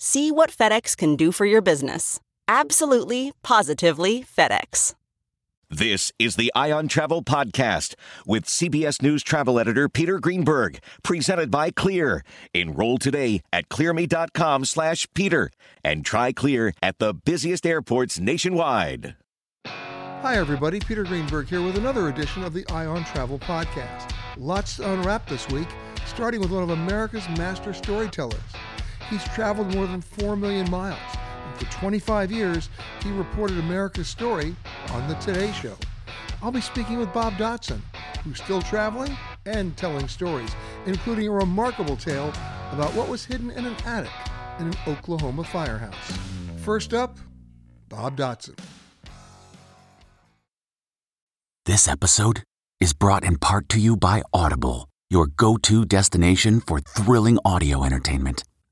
See what FedEx can do for your business. Absolutely, positively FedEx. This is the Eye on Travel Podcast with CBS News travel editor Peter Greenberg, presented by Clear. Enroll today at clearme.com slash Peter and try Clear at the busiest airports nationwide. Hi, everybody. Peter Greenberg here with another edition of the Eye on Travel Podcast. Lots to unwrap this week, starting with one of America's master storytellers. He's traveled more than 4 million miles, and for 25 years, he reported America's story on The Today Show. I'll be speaking with Bob Dotson, who's still traveling and telling stories, including a remarkable tale about what was hidden in an attic in an Oklahoma firehouse. First up, Bob Dotson. This episode is brought in part to you by Audible, your go to destination for thrilling audio entertainment.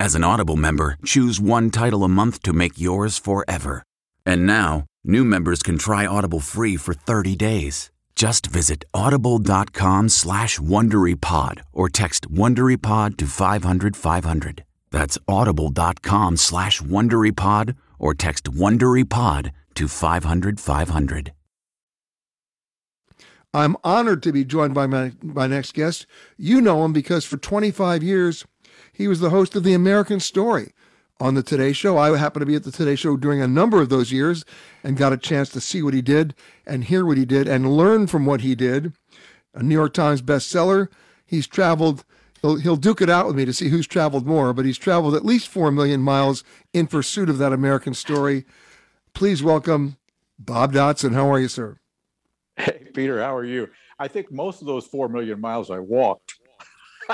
as an Audible member, choose one title a month to make yours forever. And now, new members can try Audible free for 30 days. Just visit audible.com slash WonderyPod or text WonderyPod to 500 500. That's audible.com slash WonderyPod or text WonderyPod to 500 500. I'm honored to be joined by my, my next guest. You know him because for 25 years, he was the host of The American Story on the Today Show. I happened to be at the Today Show during a number of those years and got a chance to see what he did and hear what he did and learn from what he did. A New York Times bestseller. He's traveled, he'll, he'll duke it out with me to see who's traveled more, but he's traveled at least 4 million miles in pursuit of that American story. Please welcome Bob Dotson. How are you, sir? Hey, Peter, how are you? I think most of those 4 million miles I walked.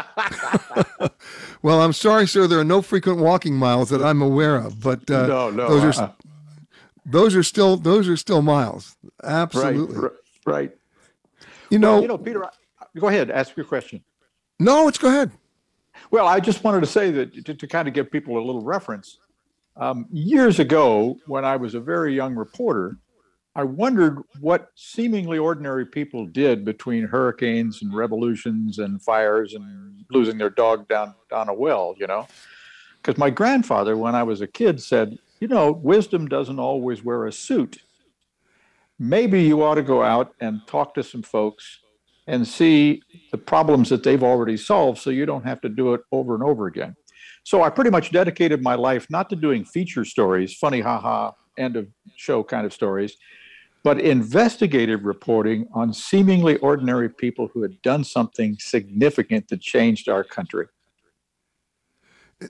well, I'm sorry, sir. There are no frequent walking miles that I'm aware of, but uh, no, no, those are uh, those are still those are still miles. Absolutely, right. right. You know, well, you know, Peter. Go ahead, ask your question. No, let's go ahead. Well, I just wanted to say that to, to kind of give people a little reference. Um, years ago, when I was a very young reporter, I wondered what seemingly ordinary people did between hurricanes and revolutions and fires and losing their dog down down a well, you know. Because my grandfather, when I was a kid, said, you know, wisdom doesn't always wear a suit. Maybe you ought to go out and talk to some folks and see the problems that they've already solved so you don't have to do it over and over again. So I pretty much dedicated my life not to doing feature stories, funny haha, end of show kind of stories, but investigative reporting on seemingly ordinary people who had done something significant that changed our country.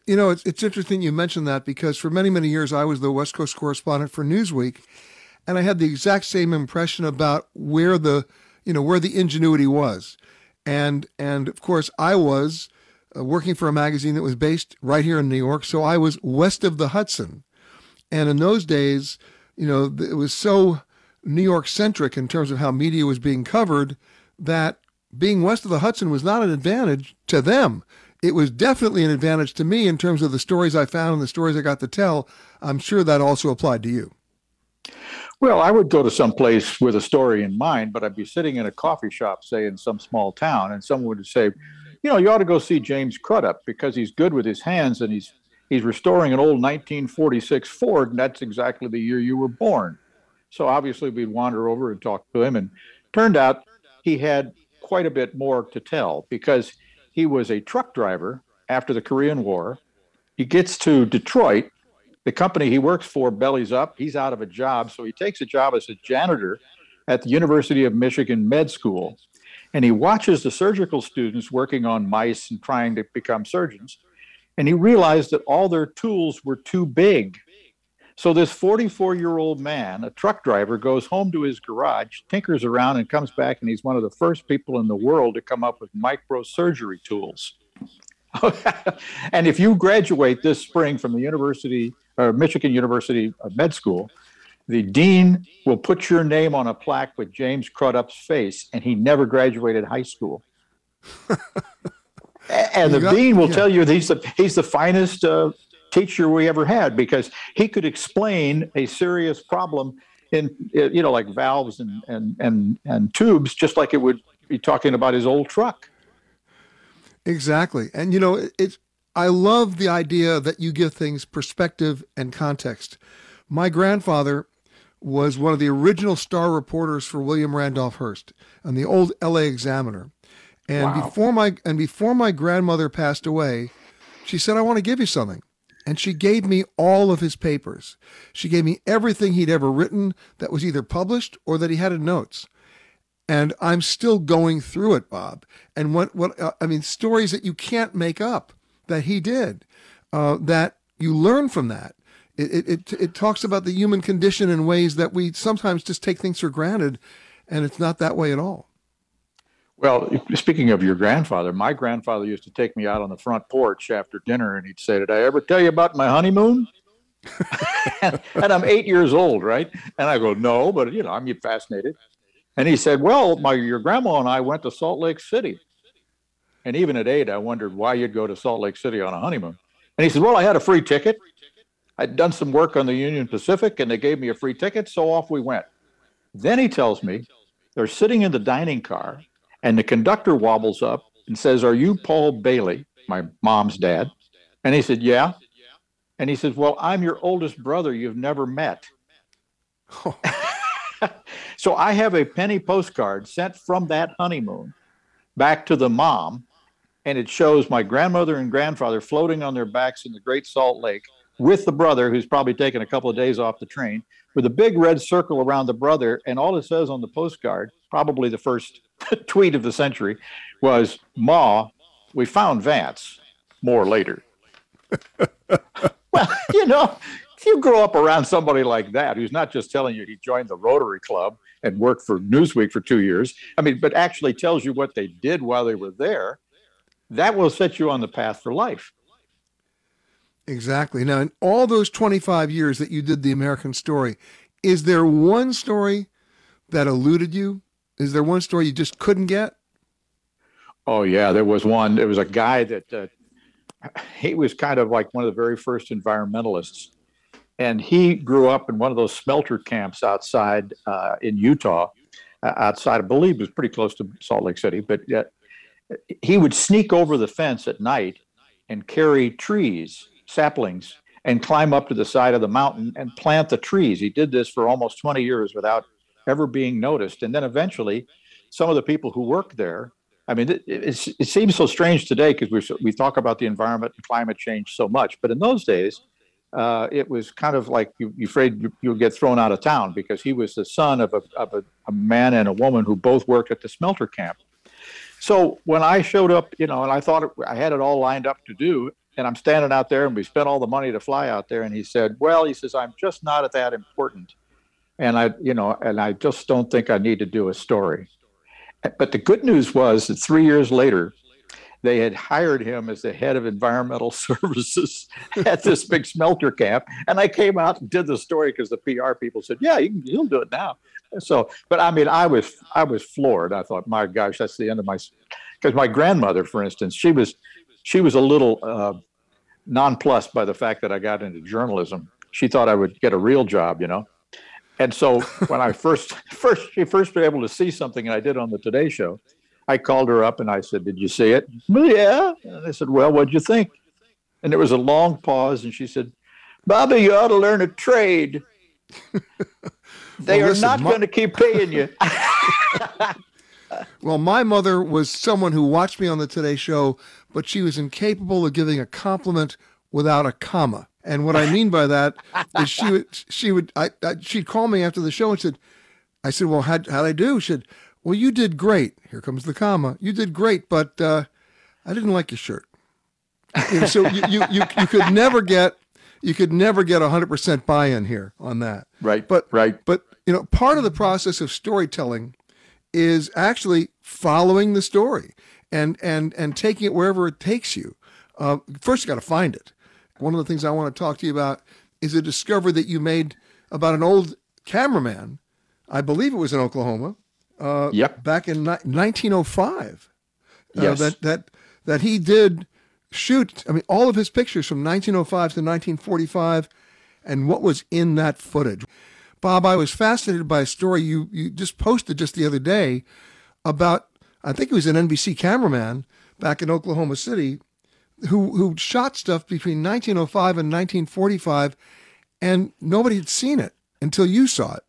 You know, it's, it's interesting you mentioned that because for many, many years I was the West Coast correspondent for Newsweek. and I had the exact same impression about where the you know where the ingenuity was, and and of course I was uh, working for a magazine that was based right here in New York, so I was west of the Hudson, and in those days, you know, it was so New York centric in terms of how media was being covered that being west of the Hudson was not an advantage to them. It was definitely an advantage to me in terms of the stories I found and the stories I got to tell. I'm sure that also applied to you. Well, I would go to some place with a story in mind, but I'd be sitting in a coffee shop, say in some small town, and someone would say, you know, you ought to go see James Crudup because he's good with his hands and he's he's restoring an old 1946 Ford, and that's exactly the year you were born. So obviously we'd wander over and talk to him, and turned out he had quite a bit more to tell because he was a truck driver after the Korean War. He gets to Detroit. The company he works for bellies up. He's out of a job, so he takes a job as a janitor at the University of Michigan Med School. And he watches the surgical students working on mice and trying to become surgeons. And he realized that all their tools were too big so this 44 year old man, a truck driver, goes home to his garage, tinkers around, and comes back, and he's one of the first people in the world to come up with microsurgery tools. and if you graduate this spring from the University, or Michigan University Med School, the dean will put your name on a plaque with James Crudup's face, and he never graduated high school. and the got, dean will yeah. tell you he's the he's the finest uh, teacher we ever had because he could explain a serious problem in you know like valves and and and, and tubes just like it would be talking about his old truck. Exactly. And you know it's i love the idea that you give things perspective and context. My grandfather was one of the original star reporters for william randolph hearst and the old la examiner. And wow. before my and before my grandmother passed away she said i want to give you something and she gave me all of his papers. She gave me everything he'd ever written that was either published or that he had in notes. And I'm still going through it, Bob. And what, what uh, I mean, stories that you can't make up that he did, uh, that you learn from that. It, it, it talks about the human condition in ways that we sometimes just take things for granted, and it's not that way at all. Well, speaking of your grandfather, my grandfather used to take me out on the front porch after dinner and he'd say, Did I ever tell you about my honeymoon? and I'm eight years old, right? And I go, No, but you know, I'm fascinated. And he said, Well, my your grandma and I went to Salt Lake City. And even at eight, I wondered why you'd go to Salt Lake City on a honeymoon. And he said, Well, I had a free ticket. I'd done some work on the Union Pacific and they gave me a free ticket, so off we went. Then he tells me they're sitting in the dining car and the conductor wobbles up and says, Are you Paul Bailey, my mom's dad? And he said, Yeah. And he says, Well, I'm your oldest brother you've never met. so I have a penny postcard sent from that honeymoon back to the mom, and it shows my grandmother and grandfather floating on their backs in the Great Salt Lake with the brother, who's probably taken a couple of days off the train, with a big red circle around the brother. And all it says on the postcard, probably the first tweet of the century was Ma, we found Vance more later. well, you know, if you grow up around somebody like that who's not just telling you he joined the Rotary Club and worked for Newsweek for two years, I mean, but actually tells you what they did while they were there, that will set you on the path for life. Exactly. Now, in all those 25 years that you did the American story, is there one story that eluded you is there one story you just couldn't get? Oh yeah, there was one. There was a guy that uh, he was kind of like one of the very first environmentalists, and he grew up in one of those smelter camps outside uh, in Utah, uh, outside I believe it was pretty close to Salt Lake City. But he would sneak over the fence at night and carry trees, saplings, and climb up to the side of the mountain and plant the trees. He did this for almost 20 years without ever being noticed. And then eventually, some of the people who work there, I mean, it, it, it seems so strange today because we we talk about the environment and climate change so much, but in those days, uh, it was kind of like you, you afraid you, you would get thrown out of town because he was the son of, a, of a, a man and a woman who both worked at the smelter camp. So when I showed up, you know, and I thought I had it all lined up to do, and I'm standing out there, and we spent all the money to fly out there, and he said, "Well, he says I'm just not that important." And I, you know, and I just don't think I need to do a story. But the good news was that three years later, they had hired him as the head of environmental services at this big smelter camp. And I came out and did the story because the PR people said, "Yeah, you can, you'll do it now." So, but I mean, I was I was floored. I thought, my gosh, that's the end of my. Because my grandmother, for instance, she was she was a little uh, nonplussed by the fact that I got into journalism. She thought I would get a real job, you know. And so when I first first she first was able to see something I did on the Today Show, I called her up and I said, "Did you see it?" Well, yeah. And I said, "Well, what'd you think?" And there was a long pause, and she said, "Bobby, you ought to learn a trade. they well, are not my- going to keep paying you." well, my mother was someone who watched me on the Today Show, but she was incapable of giving a compliment without a comma. And what I mean by that is she would she would I, I, she'd call me after the show and said, I said, well, how how'd I do? She said, well, you did great. Here comes the comma. You did great, but uh, I didn't like your shirt. So you, you, you, you could never get you could never get 100% buy-in here on that. Right. But right. But you know, part of the process of storytelling is actually following the story and and and taking it wherever it takes you. Uh, first, you got to find it. One of the things I want to talk to you about is a discovery that you made about an old cameraman. I believe it was in Oklahoma, uh, yep. Back in ni- 1905. Uh, yes. that that that he did shoot. I mean, all of his pictures from 1905 to 1945, and what was in that footage. Bob, I was fascinated by a story you you just posted just the other day about. I think it was an NBC cameraman back in Oklahoma City who who shot stuff between 1905 and 1945, and nobody had seen it until you saw it.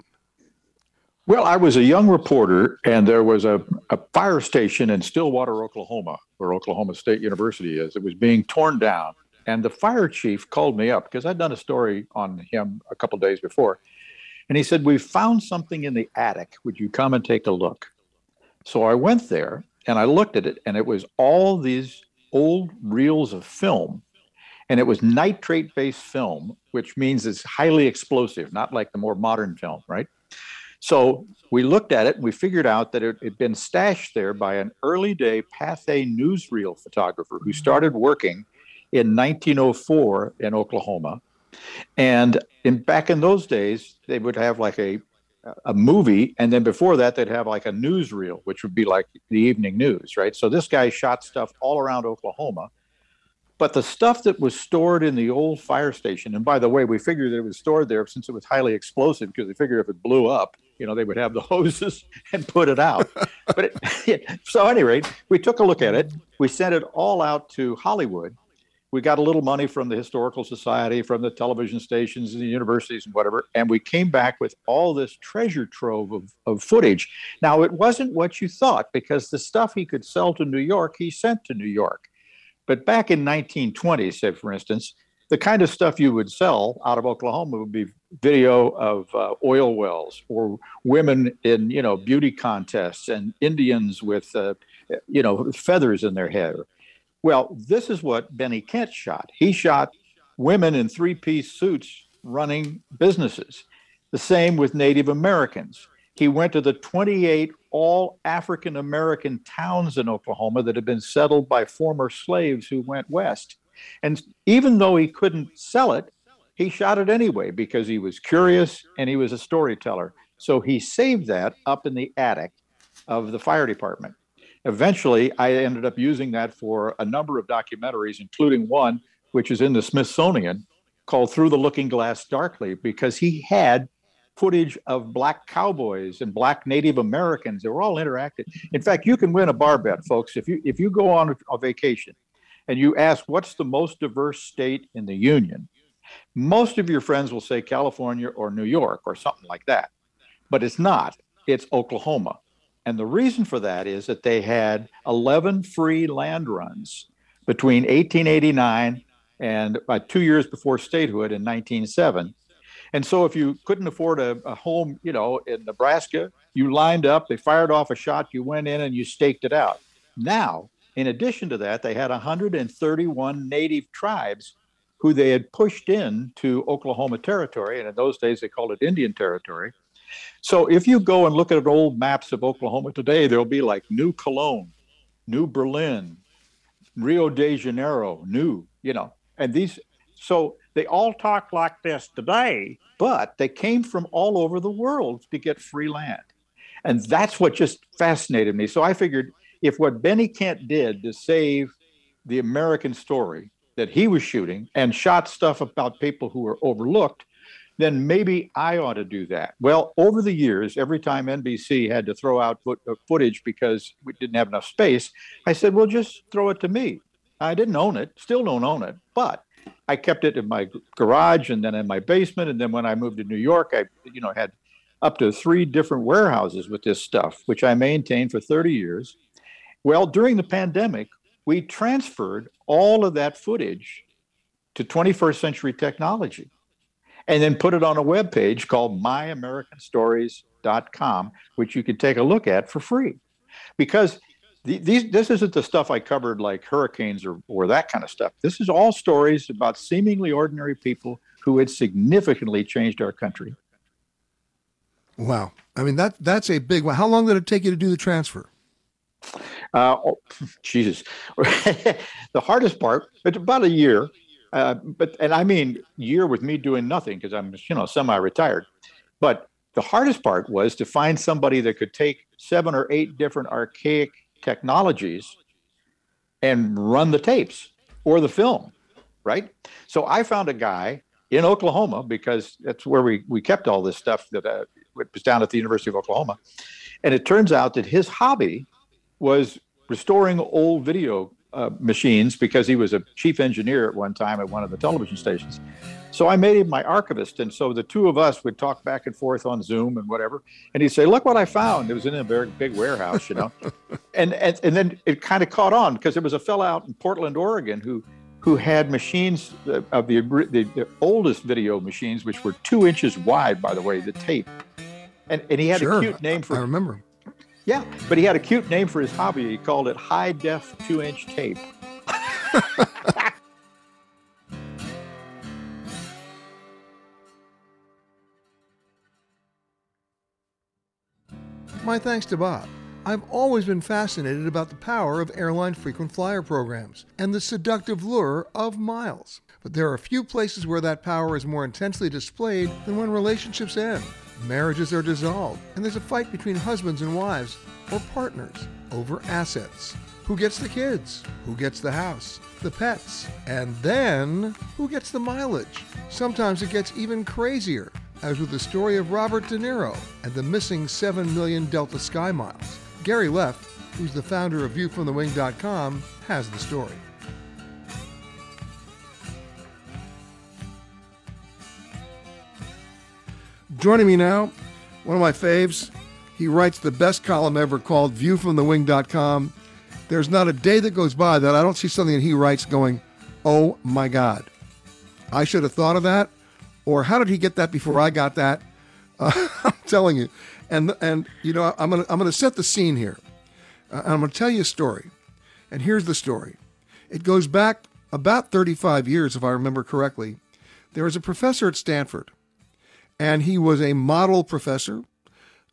Well, I was a young reporter, and there was a, a fire station in Stillwater, Oklahoma, where Oklahoma State University is. It was being torn down. And the fire chief called me up because I'd done a story on him a couple days before. And he said, We found something in the attic. Would you come and take a look? So I went there and I looked at it, and it was all these old reels of film. And it was nitrate based film, which means it's highly explosive, not like the more modern film, right? So we looked at it and we figured out that it had been stashed there by an early day Pathé newsreel photographer who started working in 1904 in Oklahoma. And in back in those days, they would have like a a movie, and then before that, they'd have like a newsreel, which would be like the evening news, right? So this guy shot stuff all around Oklahoma, but the stuff that was stored in the old fire station, and by the way, we figured it was stored there since it was highly explosive because we figured if it blew up, you know, they would have the hoses and put it out. but it, so, at any rate, we took a look at it. We sent it all out to Hollywood. We got a little money from the Historical Society, from the television stations and the universities and whatever. And we came back with all this treasure trove of, of footage. Now, it wasn't what you thought because the stuff he could sell to New York, he sent to New York. But back in 1920, say, for instance, the kind of stuff you would sell out of Oklahoma would be video of uh, oil wells or women in you know beauty contests and Indians with uh, you know feathers in their hair. Well, this is what Benny Kent shot. He shot women in three-piece suits running businesses. The same with Native Americans. He went to the 28 all African American towns in Oklahoma that had been settled by former slaves who went west. And even though he couldn't sell it, he shot it anyway because he was curious and he was a storyteller. So he saved that up in the attic of the fire department. Eventually, I ended up using that for a number of documentaries, including one which is in the Smithsonian called Through the Looking Glass Darkly, because he had footage of black cowboys and black Native Americans. They were all interactive. In fact, you can win a bar bet, folks. If you if you go on a vacation and you ask what's the most diverse state in the union, most of your friends will say California or New York or something like that. But it's not, it's Oklahoma. And the reason for that is that they had 11 free land runs between 1889 and about two years before statehood in 1907. And so if you couldn't afford a, a, home, you know, in Nebraska, you lined up, they fired off a shot, you went in and you staked it out. Now, in addition to that, they had 131 native tribes who they had pushed in to Oklahoma Territory, and in those days they called it Indian Territory. So if you go and look at old maps of Oklahoma today, there'll be like New Cologne, New Berlin, Rio de Janeiro, New, you know, and these. So they all talk like this today, but they came from all over the world to get free land. And that's what just fascinated me. So I figured if what Benny Kent did to save the American story that he was shooting and shot stuff about people who were overlooked, then maybe I ought to do that. Well, over the years, every time NBC had to throw out foot, uh, footage because we didn't have enough space, I said, well, just throw it to me. I didn't own it, still don't own it, but I kept it in my garage and then in my basement. And then when I moved to New York, I, you know, had up to three different warehouses with this stuff, which I maintained for 30 years. Well, during the pandemic, we transferred all of that footage to 21st century technology and then put it on a web page called myamericanstories.com, which you can take a look at for free. Because the, these, this isn't the stuff I covered like hurricanes or, or that kind of stuff. This is all stories about seemingly ordinary people who had significantly changed our country. Wow. I mean, that that's a big one. How long did it take you to do the transfer? Uh, oh, Jesus. the hardest part, it's about a year. Uh, but and I mean year with me doing nothing because I'm you know semi-retired. But the hardest part was to find somebody that could take seven or eight different archaic technologies and run the tapes or the film, right? So I found a guy in Oklahoma because that's where we we kept all this stuff that uh, was down at the University of Oklahoma, and it turns out that his hobby was restoring old video uh, machines because he was a chief engineer at one time at one of the television stations. So I made him my archivist, and so the two of us would talk back and forth on Zoom and whatever. And he'd say, "Look what I found!" It was in a very big warehouse, you know. and, and and then it kind of caught on because there was a fellow out in Portland, Oregon, who who had machines uh, of the, the, the oldest video machines, which were two inches wide, by the way, the tape. And and he had sure. a cute name for. It. I remember. Yeah, but he had a cute name for his hobby. He called it high def two inch tape. My thanks to Bob. I've always been fascinated about the power of airline frequent flyer programs and the seductive lure of miles. But there are few places where that power is more intensely displayed than when relationships end, marriages are dissolved, and there's a fight between husbands and wives or partners over assets. Who gets the kids? Who gets the house? The pets? And then, who gets the mileage? Sometimes it gets even crazier, as with the story of Robert De Niro and the missing 7 million Delta Sky Miles. Gary Leff, who's the founder of ViewFromTheWing.com, has the story. Joining me now, one of my faves. He writes the best column ever called ViewFromTheWing.com. There's not a day that goes by that I don't see something that he writes going, oh my God, I should have thought of that. Or how did he get that before I got that? Uh, I'm telling you. And, and you know, I'm going to I'm gonna set the scene here. Uh, I'm going to tell you a story. And here's the story it goes back about 35 years, if I remember correctly. There was a professor at Stanford and he was a model professor,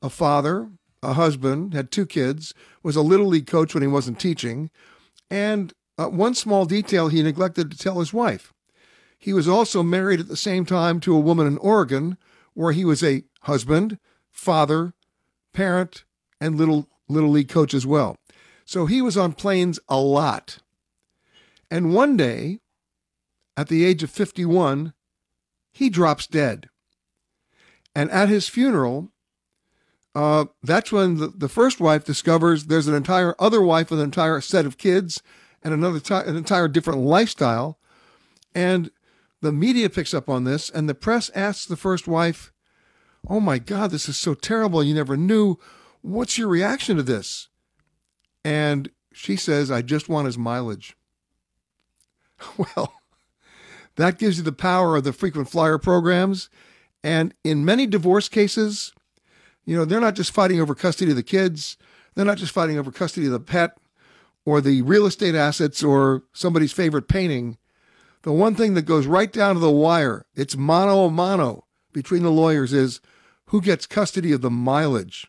a father, a husband, had two kids, was a little league coach when he wasn't teaching, and uh, one small detail he neglected to tell his wife. He was also married at the same time to a woman in Oregon, where he was a husband, father, parent, and little little league coach as well. So he was on planes a lot. And one day, at the age of 51, he drops dead. And at his funeral, uh, that's when the, the first wife discovers there's an entire other wife with an entire set of kids and another t- an entire different lifestyle. And the media picks up on this, and the press asks the first wife, Oh my God, this is so terrible. You never knew. What's your reaction to this? And she says, I just want his mileage. Well, that gives you the power of the frequent flyer programs and in many divorce cases, you know, they're not just fighting over custody of the kids, they're not just fighting over custody of the pet or the real estate assets or somebody's favorite painting. The one thing that goes right down to the wire, it's mano a mano between the lawyers is who gets custody of the mileage?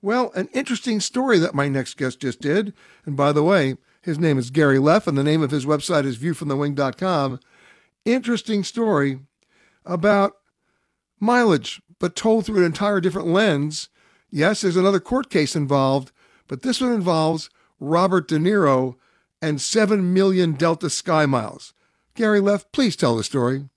Well, an interesting story that my next guest just did. And by the way, his name is Gary Leff, and the name of his website is viewfromthewing.com. Interesting story about mileage, but told through an entire different lens. Yes, there's another court case involved, but this one involves Robert De Niro and 7 million Delta Sky Miles. Gary Leff, please tell the story.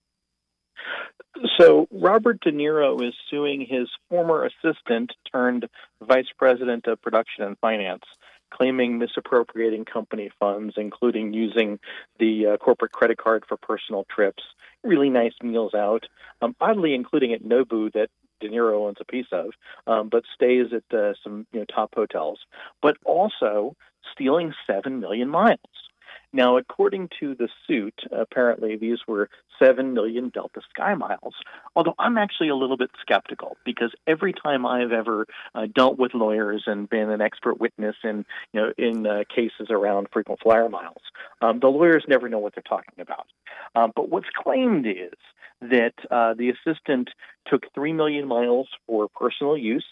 So, Robert De Niro is suing his former assistant turned vice president of production and finance, claiming misappropriating company funds, including using the uh, corporate credit card for personal trips, really nice meals out, um, oddly including at Nobu that De Niro owns a piece of, um, but stays at uh, some you know, top hotels, but also stealing 7 million miles. Now, according to the suit, apparently these were 7 million Delta Sky miles. Although I'm actually a little bit skeptical because every time I've ever uh, dealt with lawyers and been an expert witness in, you know, in uh, cases around frequent flyer miles, um, the lawyers never know what they're talking about. Um, but what's claimed is that uh, the assistant took 3 million miles for personal use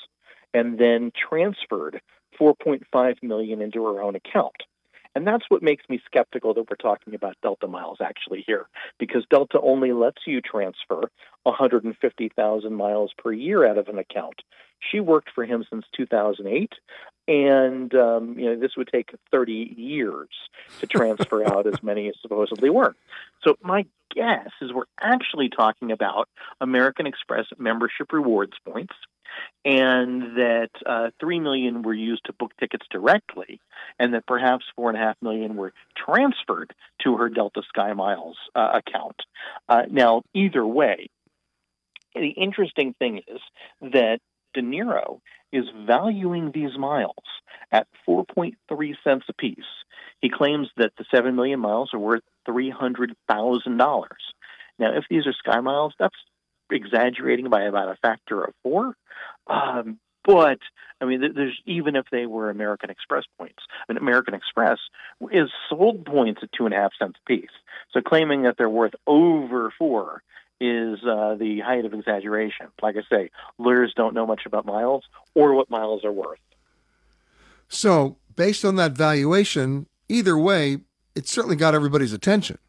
and then transferred 4.5 million into her own account. And that's what makes me skeptical that we're talking about Delta miles actually here, because Delta only lets you transfer 150,000 miles per year out of an account. She worked for him since 2008, and um, you know this would take 30 years to transfer out as many as supposedly were. So my guess is we're actually talking about American Express membership rewards points and that uh, three million were used to book tickets directly, and that perhaps four and a half million were transferred to her Delta Sky Miles uh, account. Uh, now, either way, the interesting thing is that De Niro is valuing these miles at 4.3 cents apiece. He claims that the 7 million miles are worth $300,000. Now, if these are Sky Miles, that's exaggerating by about a factor of four. Um, but I mean, there's even if they were American Express points, I mean, American Express is sold points at two and a half cents a piece. So claiming that they're worth over four is uh, the height of exaggeration. Like I say, lawyers don't know much about miles or what miles are worth. So, based on that valuation, either way, it certainly got everybody's attention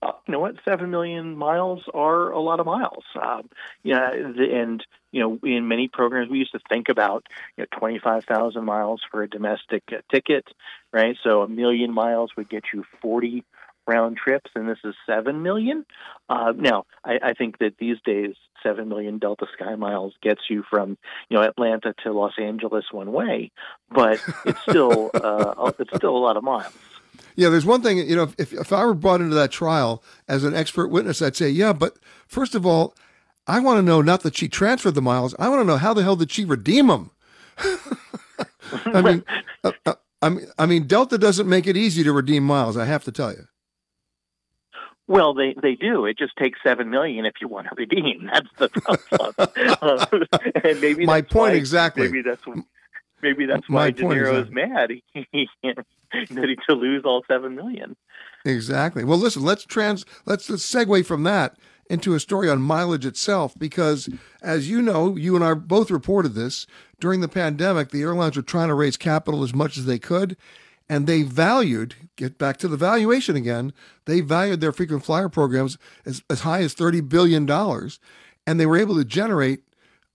uh, you know what, seven million miles are a lot of miles. Um, yeah, and you know, in many programs, we used to think about you know, twenty-five thousand miles for a domestic uh, ticket, right? So a million miles would get you forty round trips, and this is seven million. Uh, now, I, I think that these days, seven million Delta Sky miles gets you from you know Atlanta to Los Angeles one way, but it's still uh, it's still a lot of miles. Yeah, there's one thing, you know, if, if I were brought into that trial as an expert witness, I'd say, yeah, but first of all, I want to know not that she transferred the miles. I want to know how the hell did she redeem them? I mean, uh, uh, I mean, I mean, Delta doesn't make it easy to redeem miles. I have to tell you. Well, they, they do. It just takes seven million if you want to redeem. That's the problem. uh, and maybe my point why, exactly. Maybe that's maybe that's why De Niro is mad. He, ready to lose all seven million. Exactly. Well, listen. Let's trans. Let's let's segue from that into a story on mileage itself, because as you know, you and I both reported this during the pandemic. The airlines were trying to raise capital as much as they could, and they valued. Get back to the valuation again. They valued their frequent flyer programs as as high as thirty billion dollars, and they were able to generate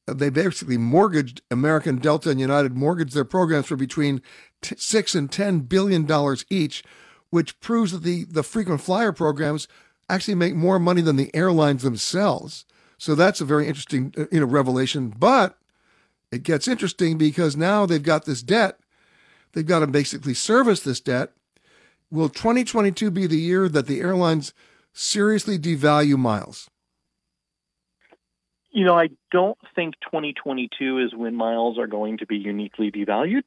they basically mortgaged American Delta and United mortgaged their programs for between t- six and ten billion dollars each, which proves that the the frequent flyer programs actually make more money than the airlines themselves. So that's a very interesting uh, you know revelation. But it gets interesting because now they've got this debt. They've got to basically service this debt. Will 2022 be the year that the airlines seriously devalue miles? You know, I don't think 2022 is when miles are going to be uniquely devalued.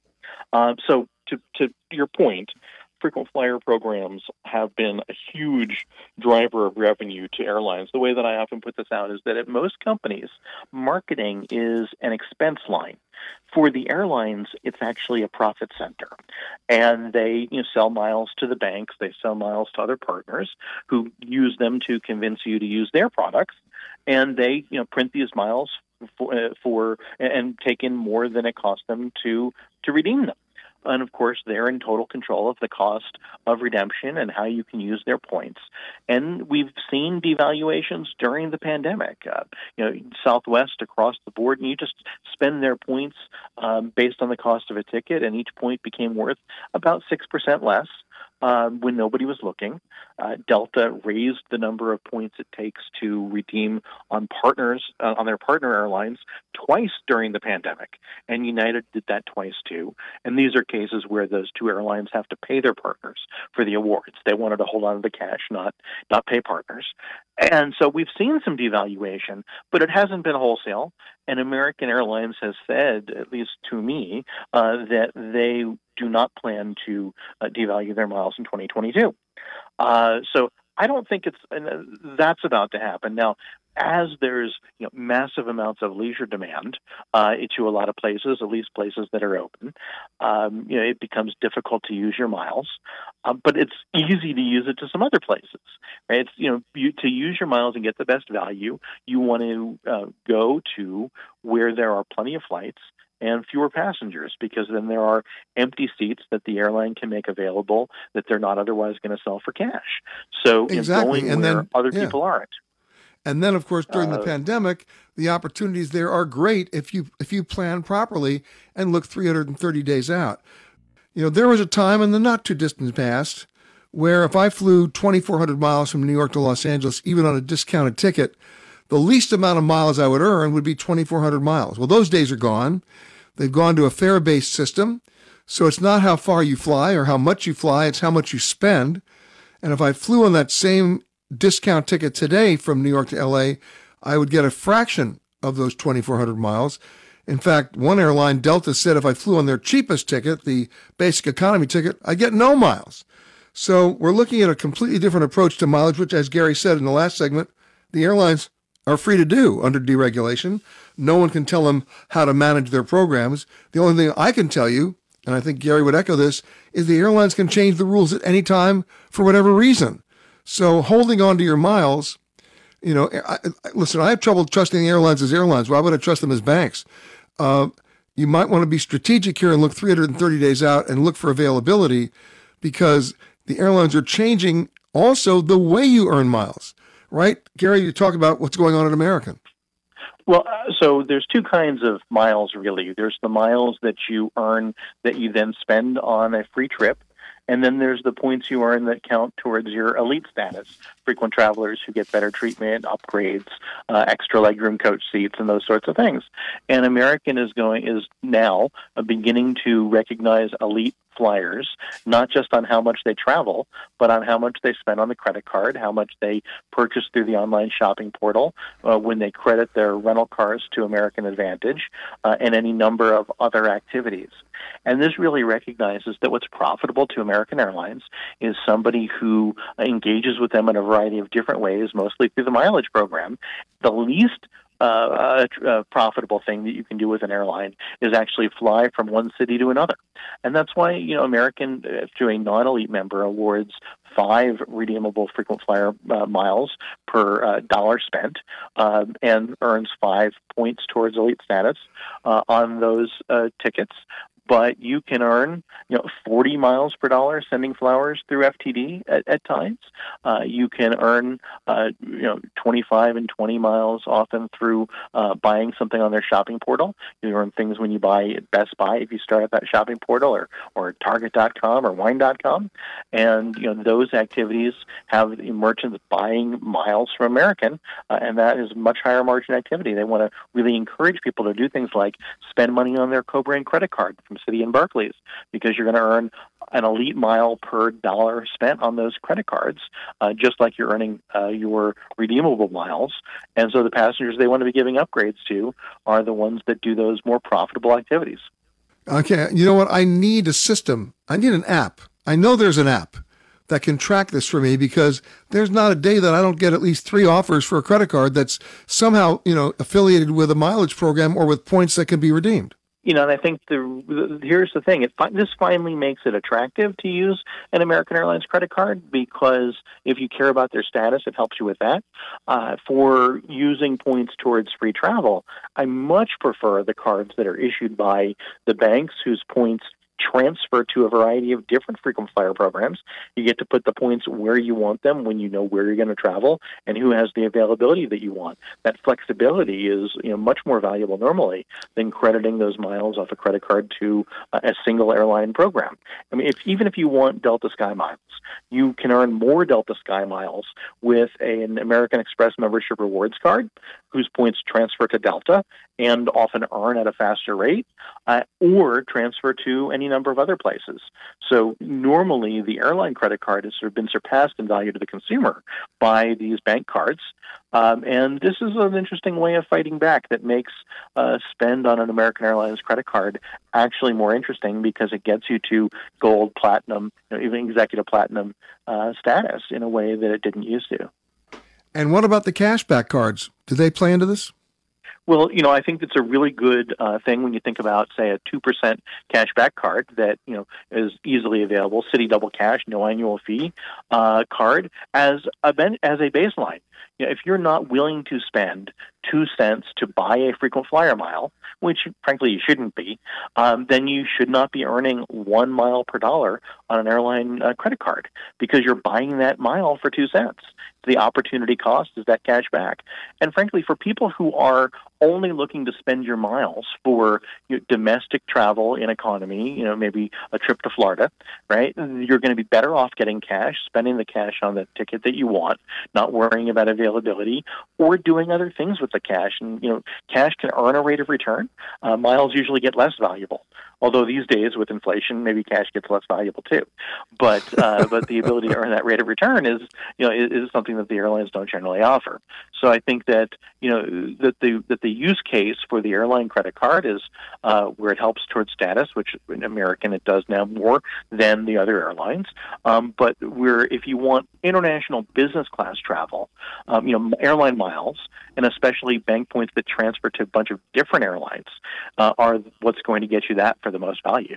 Uh, so, to, to your point, frequent flyer programs have been a huge driver of revenue to airlines. The way that I often put this out is that at most companies, marketing is an expense line. For the airlines, it's actually a profit center. And they you know, sell miles to the banks, they sell miles to other partners who use them to convince you to use their products and they you know print these miles for, uh, for and take in more than it costs them to to redeem them. And of course, they're in total control of the cost of redemption and how you can use their points. And we've seen devaluations during the pandemic. Uh, you know, Southwest across the board, and you just spend their points um, based on the cost of a ticket, and each point became worth about 6% less um, when nobody was looking. Uh, Delta raised the number of points it takes to redeem on partners uh, on their partner airlines twice during the pandemic, and United did that twice too. And these are cases where those two airlines have to pay their partners for the awards. They wanted to hold on to the cash, not not pay partners. And so we've seen some devaluation, but it hasn't been wholesale. And American Airlines has said, at least to me, uh, that they do not plan to uh, devalue their miles in 2022. Uh, so I don't think it's uh, that's about to happen. Now, as there's you know, massive amounts of leisure demand uh, to a lot of places, at least places that are open, um, you know, it becomes difficult to use your miles. Uh, but it's easy to use it to some other places. Right? It's you know you, to use your miles and get the best value. You want to uh, go to where there are plenty of flights and fewer passengers because then there are empty seats that the airline can make available that they're not otherwise going to sell for cash. So exactly. going and where then, other yeah. people aren't. And then, of course, during the Uh, pandemic, the opportunities there are great if you if you plan properly and look 330 days out. You know, there was a time in the not too distant past where if I flew 2,400 miles from New York to Los Angeles, even on a discounted ticket, the least amount of miles I would earn would be 2,400 miles. Well, those days are gone. They've gone to a fare based system. So it's not how far you fly or how much you fly, it's how much you spend. And if I flew on that same discount ticket today from New York to LA, I would get a fraction of those 2,400 miles. In fact, one airline, Delta, said if I flew on their cheapest ticket, the basic economy ticket, I'd get no miles. So we're looking at a completely different approach to mileage, which, as Gary said in the last segment, the airlines are free to do under deregulation. No one can tell them how to manage their programs. The only thing I can tell you, and I think Gary would echo this, is the airlines can change the rules at any time for whatever reason. So holding on to your miles, you know, I, I, listen, I have trouble trusting the airlines as airlines. Why would I trust them as banks? Uh, you might want to be strategic here and look 330 days out and look for availability because the airlines are changing also the way you earn miles, right? Gary, you talk about what's going on at American. Well, uh, so there's two kinds of miles really. There's the miles that you earn that you then spend on a free trip, and then there's the points you earn that count towards your elite status. Frequent travelers who get better treatment, upgrades, uh, extra legroom coach seats, and those sorts of things. And American is going is now uh, beginning to recognize elite flyers, not just on how much they travel, but on how much they spend on the credit card, how much they purchase through the online shopping portal, uh, when they credit their rental cars to American Advantage, uh, and any number of other activities. And this really recognizes that what's profitable to American Airlines is somebody who engages with them in a variety of different ways, mostly through the mileage program. The least uh, uh, profitable thing that you can do with an airline is actually fly from one city to another. And that's why, you know, American, uh, through a non elite member, awards five redeemable frequent flyer uh, miles per uh, dollar spent um, and earns five points towards elite status uh, on those uh, tickets but you can earn you know 40 miles per dollar sending flowers through FTD at, at times. Uh, you can earn uh, you know 25 and 20 miles often through uh, buying something on their shopping portal. You earn things when you buy at Best Buy if you start at that shopping portal or or Target.com or Wine.com, and you know those activities have merchants buying miles from American, uh, and that is much higher margin activity. They want to really encourage people to do things like spend money on their co-brand credit card from Citi and Barclays because you're going to earn an elite mile per dollar spent on those credit cards, uh, just like you're earning uh, your redeemable miles. And so the passengers they want to be giving upgrades to are the ones that do those more profitable activities. Okay, you know what? I need a system. I need an app. I know there's an app that can track this for me because there's not a day that I don't get at least three offers for a credit card that's somehow, you know, affiliated with a mileage program or with points that can be redeemed. You know, and I think the, the here's the thing: it this finally makes it attractive to use an American Airlines credit card because if you care about their status, it helps you with that. Uh, for using points towards free travel, I much prefer the cards that are issued by the banks whose points transfer to a variety of different frequent flyer programs. You get to put the points where you want them when you know where you're going to travel and who has the availability that you want. That flexibility is you know much more valuable normally than crediting those miles off a credit card to uh, a single airline program. I mean, if even if you want Delta Sky Miles, you can earn more Delta Sky Miles with an American Express membership rewards card whose points transfer to Delta and often earn at a faster rate, uh, or transfer to any number of other places. So normally, the airline credit card has sort of been surpassed in value to the consumer by these bank cards, um, and this is an interesting way of fighting back that makes uh, spend on an American Airlines credit card actually more interesting because it gets you to gold, platinum, you know, even executive platinum uh, status in a way that it didn't used to. And what about the cashback cards? Do they play into this? Well, you know, I think it's a really good uh, thing when you think about, say, a two percent cashback card that you know is easily available, Citi Double Cash, no annual fee uh, card as a ben- as a baseline. You know, if you're not willing to spend two cents to buy a frequent flyer mile, which frankly you shouldn't be, um, then you should not be earning one mile per dollar on an airline uh, credit card because you're buying that mile for two cents. The opportunity cost is that cash back. And frankly, for people who are only looking to spend your miles for you know, domestic travel in economy, you know, maybe a trip to Florida, right? You're going to be better off getting cash, spending the cash on the ticket that you want, not worrying about availability, or doing other things with the cash. And you know, cash can earn a rate of return. Uh, miles usually get less valuable. Although these days with inflation, maybe cash gets less valuable too. But uh, but the ability to earn that rate of return is you know is, is, something that the airlines don't generally offer. So I think that you know that the that the use case for the airline credit card is uh, where it helps towards status, which in American it does now more than the other airlines. Um, but where if you want international business class travel, um, you know airline miles and especially bank points that transfer to a bunch of different airlines uh, are what's going to get you that for the most value.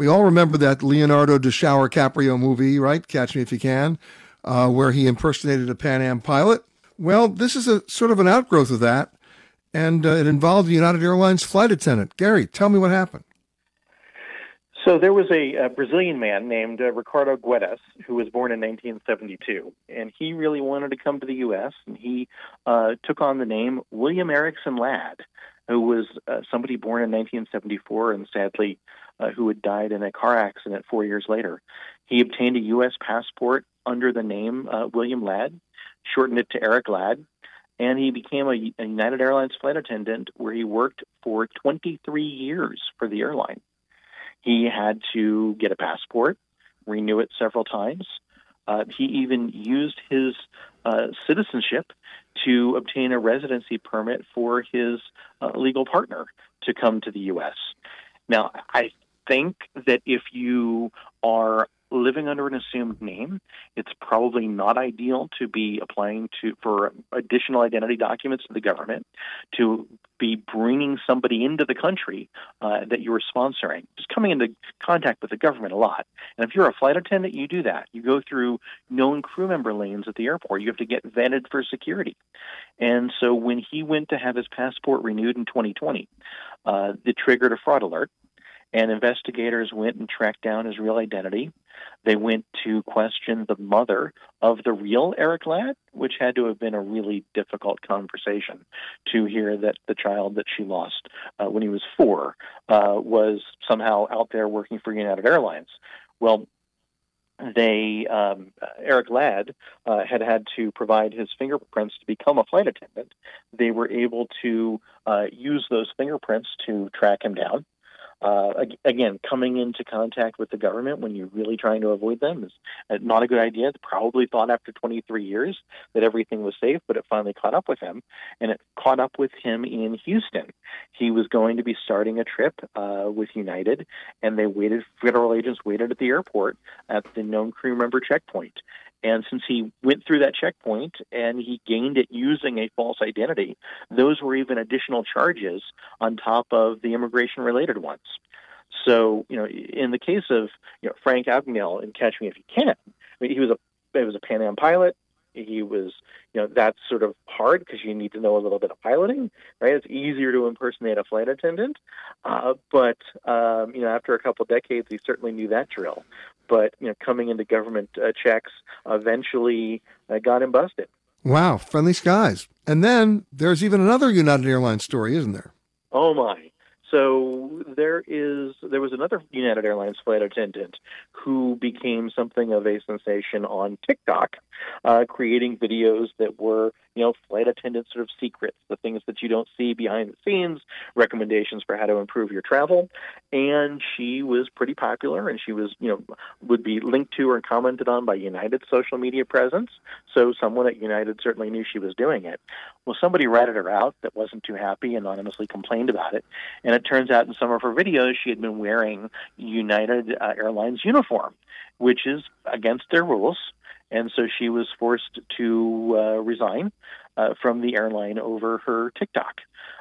We all remember that Leonardo DiCaprio movie, right? Catch Me If You Can, uh, where he impersonated a Pan Am pilot. Well, this is a sort of an outgrowth of that, and uh, it involved a United Airlines flight attendant. Gary, tell me what happened. So there was a, a Brazilian man named uh, Ricardo Guedes who was born in 1972, and he really wanted to come to the U.S. and he uh, took on the name William Erickson Ladd, who was uh, somebody born in 1974 and sadly uh, who had died in a car accident four years later. He obtained a U.S. passport under the name uh, William Ladd, shortened it to Eric Ladd, and he became a, a United Airlines flight attendant where he worked for 23 years for the airline. He had to get a passport, renew it several times. Uh, he even used his uh, citizenship to obtain a residency permit for his uh, legal partner to come to the U.S. Now, I think that if you are living under an assumed name, it's probably not ideal to be applying to for additional identity documents to the government, to be bringing somebody into the country uh, that you're sponsoring, just coming into contact with the government a lot. And if you're a flight attendant, you do that. You go through known crew member lanes at the airport. You have to get vetted for security. And so when he went to have his passport renewed in 2020, uh, it triggered a fraud alert and investigators went and tracked down his real identity. They went to question the mother of the real Eric Ladd, which had to have been a really difficult conversation to hear that the child that she lost uh, when he was four uh, was somehow out there working for United Airlines. Well, they um, Eric Ladd uh, had had to provide his fingerprints to become a flight attendant. They were able to uh, use those fingerprints to track him down uh, again, coming into contact with the government when you're really trying to avoid them is uh, not a good idea. They probably thought after 23 years that everything was safe, but it finally caught up with him, and it caught up with him in Houston. He was going to be starting a trip uh, with United, and they waited. Federal agents waited at the airport at the known crew member checkpoint, and since he went through that checkpoint and he gained it using a false identity, those were even additional charges on top of the immigration related ones. So, you know, in the case of you know Frank Abagnale in Catch Me If You Can, I mean, he was a he was a Pan Am pilot. He was, you know, that's sort of hard because you need to know a little bit of piloting, right? It's easier to impersonate a flight attendant, uh, but um, you know, after a couple decades, he certainly knew that drill but you know, coming into government uh, checks eventually uh, got him busted. Wow, friendly skies. And then there's even another United Airlines story, isn't there? Oh my. So there is there was another United Airlines flight attendant who became something of a sensation on TikTok, uh, creating videos that were you know flight attendant sort of secrets, the things that you don't see behind the scenes, recommendations for how to improve your travel, and she was pretty popular, and she was you know would be linked to or commented on by United's social media presence. So someone at United certainly knew she was doing it. Well, somebody ratted her out that wasn't too happy, anonymously complained about it, and it turns out in some of her videos she had been wearing United uh, Airlines uniform, which is against their rules. And so she was forced to uh, resign uh, from the airline over her TikTok.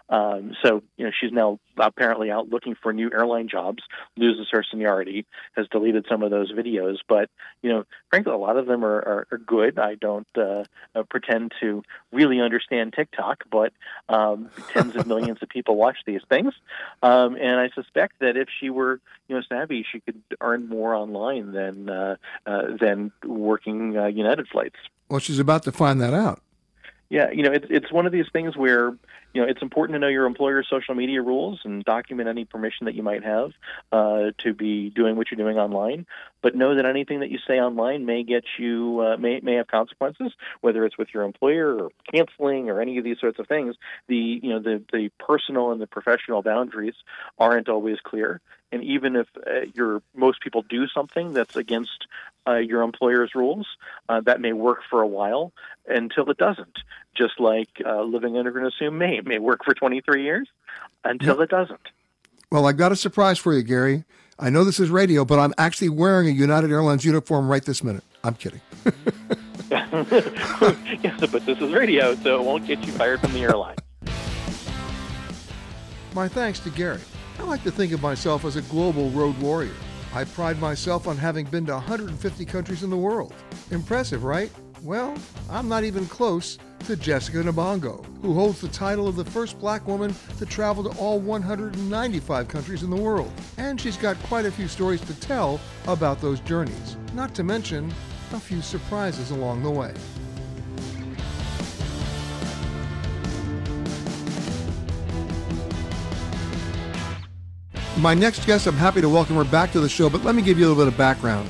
Um, so, you know, she's now apparently out looking for new airline jobs, loses her seniority, has deleted some of those videos. But, you know, frankly, a lot of them are, are, are good. I don't uh, uh, pretend to really understand TikTok, but um, tens of millions of people watch these things. Um, and I suspect that if she were, you know, savvy, she could earn more online than, uh, uh than working uh, United flights. Well, she's about to find that out. Yeah, you know, it's it's one of these things where you know it's important to know your employer's social media rules and document any permission that you might have uh, to be doing what you're doing online. But know that anything that you say online may get you uh, may may have consequences, whether it's with your employer or canceling or any of these sorts of things. The you know the the personal and the professional boundaries aren't always clear, and even if uh, your most people do something that's against uh, your employer's rules, uh, that may work for a while until it doesn't. Just like uh, living under an assumed name may work for 23 years until yep. it doesn't. Well, I've got a surprise for you, Gary. I know this is radio, but I'm actually wearing a United Airlines uniform right this minute. I'm kidding. yes, but this is radio, so it won't get you fired from the airline. My thanks to Gary. I like to think of myself as a global road warrior. I pride myself on having been to 150 countries in the world. Impressive, right? Well, I'm not even close to Jessica Nabongo, who holds the title of the first black woman to travel to all 195 countries in the world. And she's got quite a few stories to tell about those journeys, not to mention a few surprises along the way. My next guest, I'm happy to welcome her back to the show, but let me give you a little bit of background.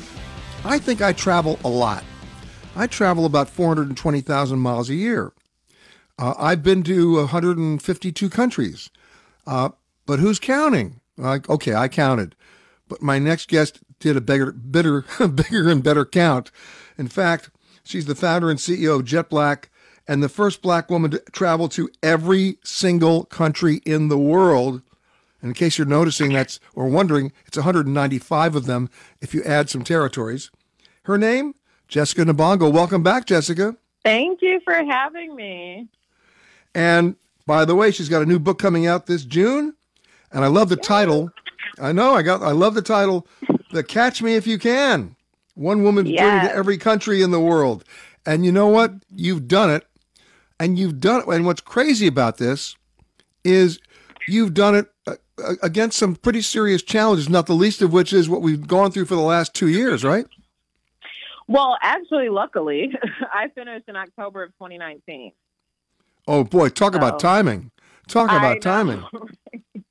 I think I travel a lot. I travel about 420,000 miles a year. Uh, I've been to 152 countries. Uh, but who's counting? Like, okay, I counted. But my next guest did a bigger, bigger, bigger and better count. In fact, she's the founder and CEO of Jet Black and the first black woman to travel to every single country in the world and in case you're noticing that's or wondering, it's 195 of them if you add some territories. Her name, Jessica Nabongo. Welcome back, Jessica. Thank you for having me. And by the way, she's got a new book coming out this June, and I love the title. I know I got. I love the title, "The Catch Me If You Can." One woman's yes. journey to every country in the world. And you know what? You've done it, and you've done it. And what's crazy about this is you've done it uh, against some pretty serious challenges, not the least of which is what we've gone through for the last two years, right? Well, actually, luckily, I finished in October of 2019. Oh boy, talk so, about timing! Talk about timing.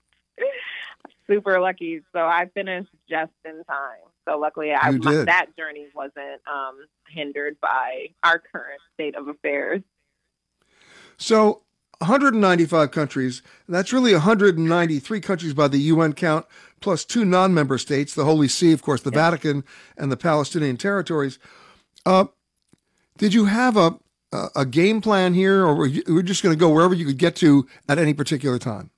Super lucky. So I finished just in time. So luckily, I, my, that journey wasn't um, hindered by our current state of affairs. So 195 countries. That's really 193 countries by the UN count, plus two non-member states, the Holy See, of course, the yeah. Vatican, and the Palestinian territories. Uh, did you have a a game plan here, or were you were just going to go wherever you could get to at any particular time?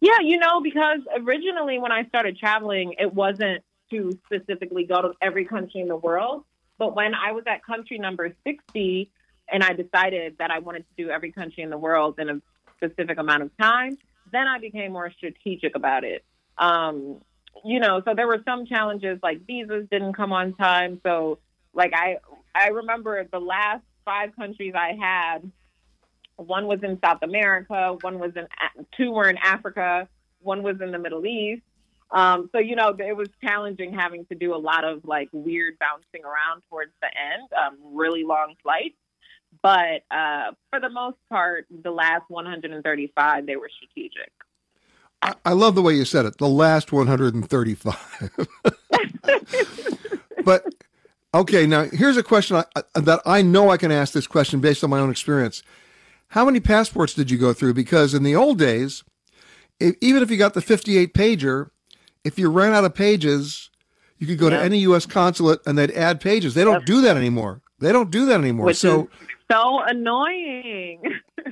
Yeah, you know, because originally when I started traveling, it wasn't to specifically go to every country in the world. But when I was at country number 60, and I decided that I wanted to do every country in the world in a specific amount of time, then I became more strategic about it. Um, you know, so there were some challenges like visas didn't come on time. So, like I, I remember the last five countries I had. One was in South America. One was in two were in Africa. One was in the Middle East. Um, so you know, it was challenging having to do a lot of like weird bouncing around towards the end, um, really long flights. But uh, for the most part, the last 135, they were strategic. I, I love the way you said it. The last 135. but okay, now here's a question I, that I know I can ask this question based on my own experience. How many passports did you go through? Because in the old days, if, even if you got the 58 pager, if you ran out of pages, you could go to any U.S. consulate and they'd add pages. They don't do that anymore. They don't do that anymore. Which so so annoying.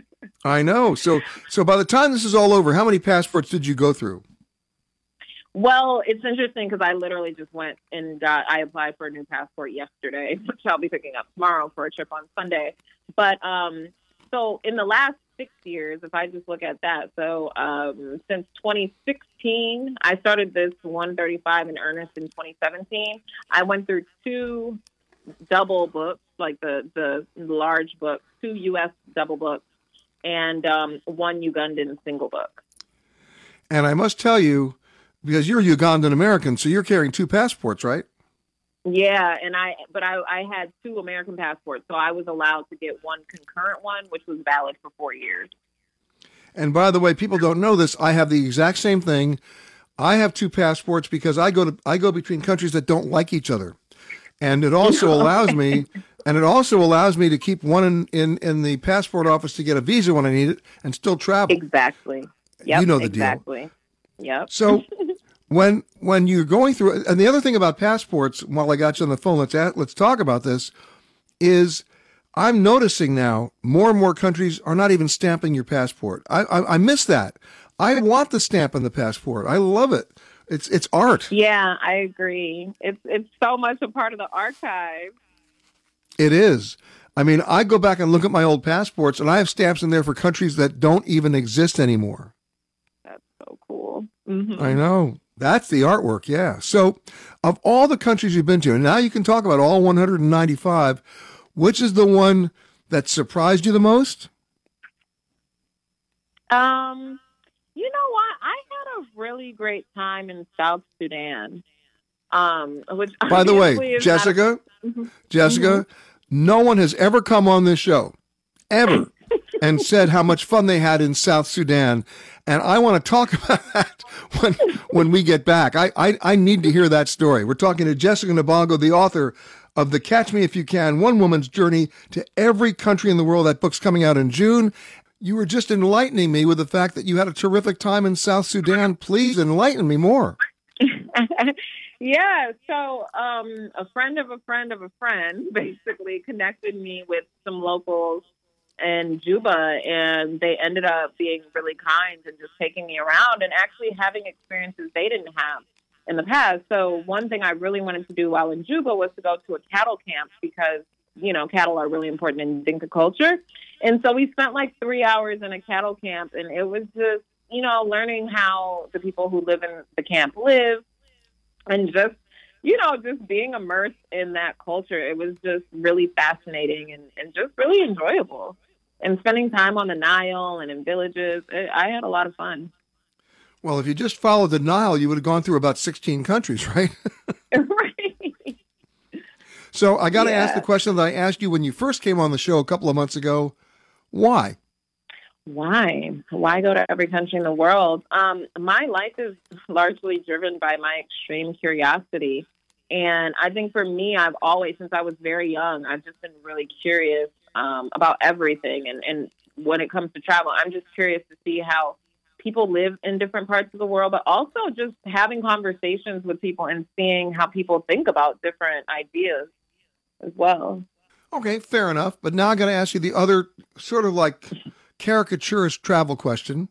I know. So so by the time this is all over, how many passports did you go through? Well, it's interesting because I literally just went and got I applied for a new passport yesterday, which I'll be picking up tomorrow for a trip on Sunday. But um so in the last six years, if I just look at that, so um, since 2016, I started this 135 in earnest in 2017. I went through two double books, like the the large books, two U.S. double books, and um, one Ugandan single book. And I must tell you, because you're Ugandan American, so you're carrying two passports, right? Yeah, and I but I, I had two American passports, so I was allowed to get one concurrent one, which was valid for four years. And by the way, people don't know this. I have the exact same thing. I have two passports because I go to I go between countries that don't like each other and it also allows me and it also allows me to keep one in, in, in the passport office to get a visa when I need it and still travel. Exactly. Yep, you know the exactly. deal. Yep. So when when you're going through and the other thing about passports, while I got you on the phone, let's at, let's talk about this, is I'm noticing now more and more countries are not even stamping your passport. I, I, I miss that. I want the stamp on the passport. I love it. It's it's art. Yeah, I agree. It's it's so much a part of the archive. It is. I mean, I go back and look at my old passports, and I have stamps in there for countries that don't even exist anymore. That's so cool. Mm-hmm. I know. That's the artwork, yeah. So, of all the countries you've been to, and now you can talk about all 195, which is the one that surprised you the most? Um, you know what? I had a really great time in South Sudan. Um, which by the way, Jessica, mm-hmm. Jessica, mm-hmm. no one has ever come on this show ever and said how much fun they had in South Sudan. And I want to talk about that when when we get back. I, I, I need to hear that story. We're talking to Jessica Nabongo, the author of the Catch Me If You Can, One Woman's Journey to Every Country in the World. That book's coming out in June you were just enlightening me with the fact that you had a terrific time in South Sudan. Please enlighten me more. yeah, so um, a friend of a friend of a friend basically connected me with some locals in Juba, and they ended up being really kind and just taking me around and actually having experiences they didn't have in the past. So, one thing I really wanted to do while in Juba was to go to a cattle camp because you know, cattle are really important in Dinka culture. And so we spent like three hours in a cattle camp, and it was just, you know, learning how the people who live in the camp live and just, you know, just being immersed in that culture. It was just really fascinating and, and just really enjoyable. And spending time on the Nile and in villages, it, I had a lot of fun. Well, if you just followed the Nile, you would have gone through about 16 countries, right? right. So I got to yeah. ask the question that I asked you when you first came on the show a couple of months ago. Why? Why? Why go to every country in the world? Um, my life is largely driven by my extreme curiosity. And I think for me, I've always, since I was very young, I've just been really curious um, about everything. And, and when it comes to travel, I'm just curious to see how people live in different parts of the world, but also just having conversations with people and seeing how people think about different ideas as well. Okay, fair enough. But now I got to ask you the other sort of like caricaturist travel question,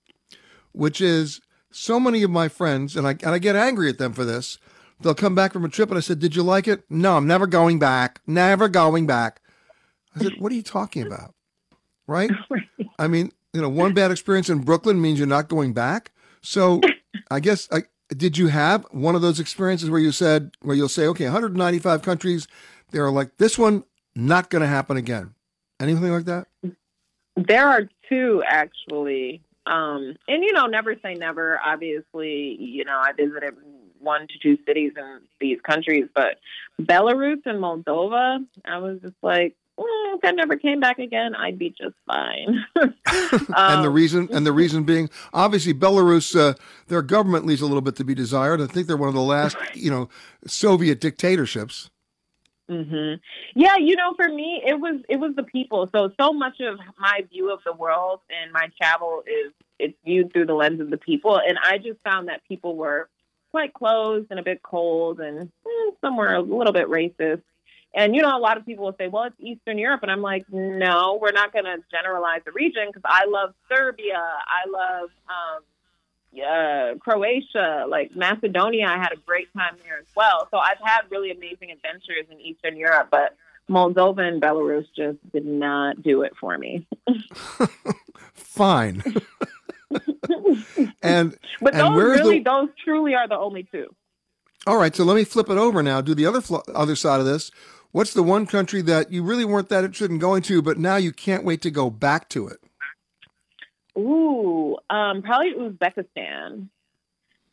which is so many of my friends, and I, and I get angry at them for this. They'll come back from a trip and I said, Did you like it? No, I'm never going back. Never going back. I said, What are you talking about? Right? I mean, you know, one bad experience in Brooklyn means you're not going back. So I guess, I, did you have one of those experiences where you said, where you'll say, okay, 195 countries, they're like, this one, not going to happen again? Anything like that? There are two actually. Um, and, you know, never say never. Obviously, you know, I visited one to two cities in these countries, but Belarus and Moldova, I was just like, mm, if I never came back again, I'd be just fine. um, and the reason, and the reason being, obviously, Belarus, uh, their government leaves a little bit to be desired. I think they're one of the last, you know, Soviet dictatorships. Mm-hmm. Yeah, you know, for me, it was it was the people. So so much of my view of the world and my travel is it's viewed through the lens of the people, and I just found that people were quite closed and a bit cold, and eh, somewhere a little bit racist. And you know, a lot of people will say, "Well, it's Eastern Europe," and I'm like, "No, we're not going to generalize the region because I love Serbia, I love um, uh, Croatia, like Macedonia. I had a great time there as well. So I've had really amazing adventures in Eastern Europe, but Moldova and Belarus just did not do it for me. Fine. and but and those really, the, those truly are the only two. All right, so let me flip it over now. Do the other fl- other side of this. What's the one country that you really weren't that interested in going to, but now you can't wait to go back to it? Ooh, um, probably Uzbekistan.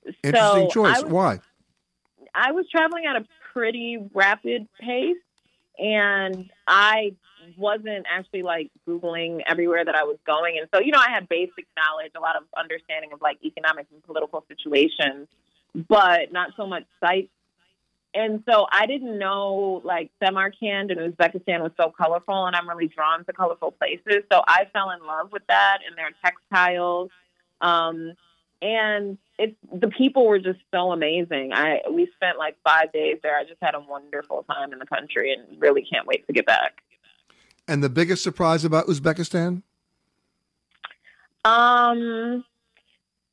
Interesting so choice. I was, Why? I was traveling at a pretty rapid pace, and I wasn't actually like Googling everywhere that I was going. And so, you know, I had basic knowledge, a lot of understanding of like economic and political situations, but not so much sites. And so I didn't know like Samarkand and Uzbekistan was so colorful, and I'm really drawn to colorful places. So I fell in love with that and their textiles. Um, and it's the people were just so amazing. I we spent like five days there. I just had a wonderful time in the country, and really can't wait to get back. And the biggest surprise about Uzbekistan? Um,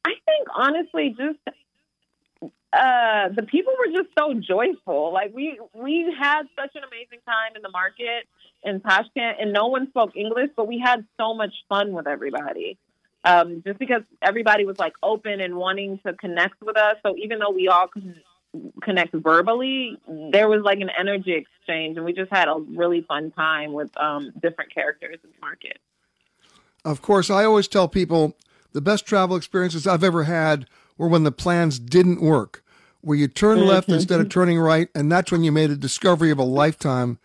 I think honestly, just uh, the people were just so joyful. Like we we had such an amazing time in the market in Tashkent, and no one spoke English, but we had so much fun with everybody. Um, just because everybody was like open and wanting to connect with us. So even though we all connect verbally, there was like an energy exchange, and we just had a really fun time with um, different characters in the market. Of course, I always tell people the best travel experiences I've ever had were when the plans didn't work, where you turned left Mhm. instead of turning right, and that's when you made a discovery of a lifetime.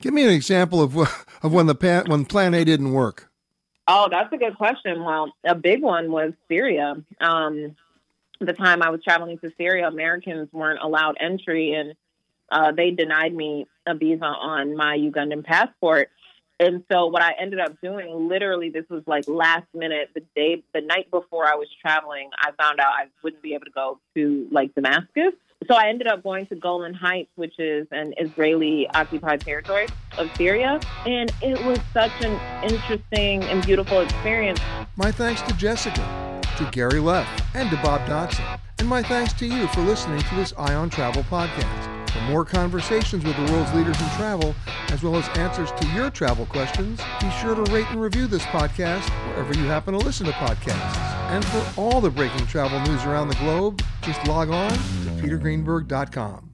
Give me an example of of when the pan, when Plan A didn't work. Oh, that's a good question. Well, a big one was Syria. Um, the time I was traveling to Syria, Americans weren't allowed entry, and uh, they denied me a visa on my Ugandan passport. And so, what I ended up doing, literally, this was like last minute, the day, the night before I was traveling, I found out I wouldn't be able to go to like Damascus. So I ended up going to Golan Heights, which is an Israeli occupied territory of Syria. And it was such an interesting and beautiful experience. My thanks to Jessica, to Gary Leff, and to Bob Dotson. And my thanks to you for listening to this Eye on Travel podcast. For more conversations with the world's leaders in travel, as well as answers to your travel questions, be sure to rate and review this podcast wherever you happen to listen to podcasts. And for all the breaking travel news around the globe, just log on to petergreenberg.com.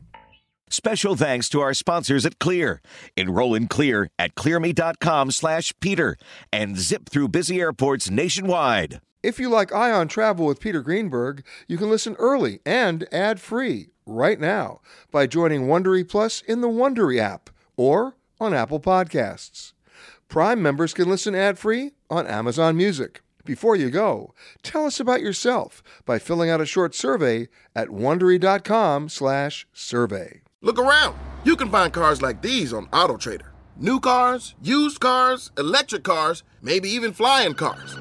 Special thanks to our sponsors at Clear. Enroll in Clear at clearme.com slash Peter and zip through busy airports nationwide. If you like Eye on Travel with Peter Greenberg, you can listen early and ad-free right now by joining Wondery Plus in the Wondery app or on Apple Podcasts. Prime members can listen ad-free on Amazon Music. Before you go, tell us about yourself by filling out a short survey at wondery.com/survey. Look around. You can find cars like these on AutoTrader. New cars, used cars, electric cars, maybe even flying cars.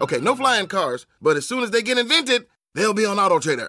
Okay, no flying cars, but as soon as they get invented, they'll be on AutoTrader.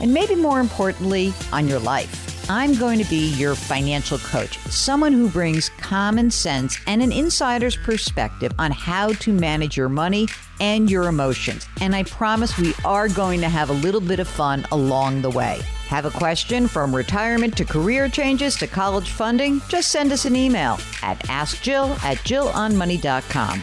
and maybe more importantly, on your life. I'm going to be your financial coach, someone who brings common sense and an insider's perspective on how to manage your money and your emotions. And I promise we are going to have a little bit of fun along the way. Have a question from retirement to career changes to college funding? Just send us an email at askjill at jillonmoney.com.